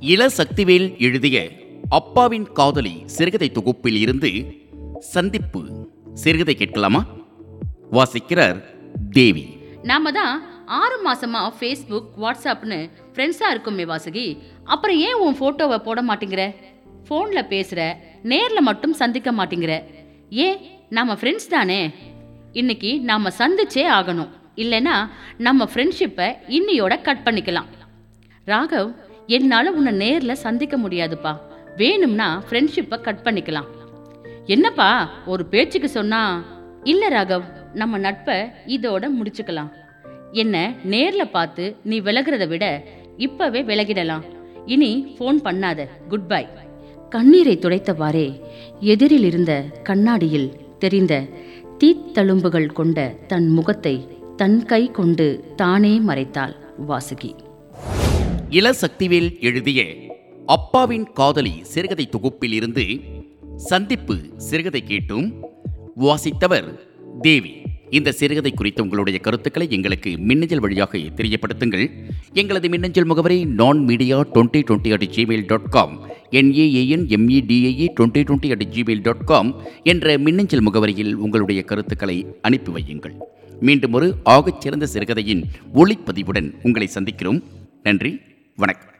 இள சக்திவேல் எழுதிய அப்பாவின் காதலி சிறுகதை தொகுப்பில் இருந்து சந்திப்பு. சிறுகதை கேட்கலாமா? வாசிக்கிறார் தேவி. நாம தான் ஆறு மாசமா ஃபேஸ்புக் வாட்ஸ்அப்னு ஃப்ரெண்ட்ஸாக இருக்குமே வாசுகி. அப்புறம் ஏன் உன் ஃபோட்டோவை போட மாட்டேங்கிற? ஃபோனில் பேசுகிற நேரில் மட்டும் சந்திக்க மாட்டேங்கிற. ஏன்? நம்ம ஃப்ரெண்ட்ஸ் தானே. இன்னைக்கு நாம் சந்திச்சே ஆகணும். இல்லைன்னா நம்ம ஃப்ரெண்ட்ஷிப்பை இன்னியோட கட் பண்ணிக்கலாம். ராகவ் என்னால் உன்னை நேரில் சந்திக்க முடியாதுப்பா. வேணும்னா ஃப்ரெண்ட்ஷிப்பை கட் பண்ணிக்கலாம். என்னப்பா ஒரு பேச்சுக்கு சொன்னா இல்லை ராகவ் நம்ம நட்பை இதோட முடிச்சுக்கலாம். என்ன நேரில் பார்த்து நீ விலகிறத விட இப்பவே விலகிடலாம். இனி ஃபோன் பண்ணாத. குட் பை கண்ணீரை துடைத்தவாறே எதிரில் இருந்த கண்ணாடியில் தெரிந்த தீத்தழும்புகள் கொண்ட தன் முகத்தை தன் கை கொண்டு தானே மறைத்தாள் வாசுகி. இளசக்திவேல் எழுதிய அப்பாவின் காதலி சிறுகதை தொகுப்பில் இருந்து சந்திப்பு சிறுகதை கேட்டும் வாசித்தவர் தேவி. இந்த சிறுகதை குறித்த உங்களுடைய கருத்துக்களை எங்களுக்கு மின்னஞ்சல் வழியாக தெரியப்படுத்துங்கள். எங்களது மின்னஞ்சல் முகவரி நான் media twenty twenty at Gmail dot com N A A N M E D I A twenty twenty at Gmail dot com என்ற மின்னஞ்சல் முகவரியில் உங்களுடைய கருத்துக்களை அனுப்பி வையுங்கள். மீண்டும் ஒரு ஆகச்சிறந்த சிறுகதையின் ஒளிப்பதிவுடன் உங்களை சந்திக்கிறோம். நன்றி. வணக்கம்.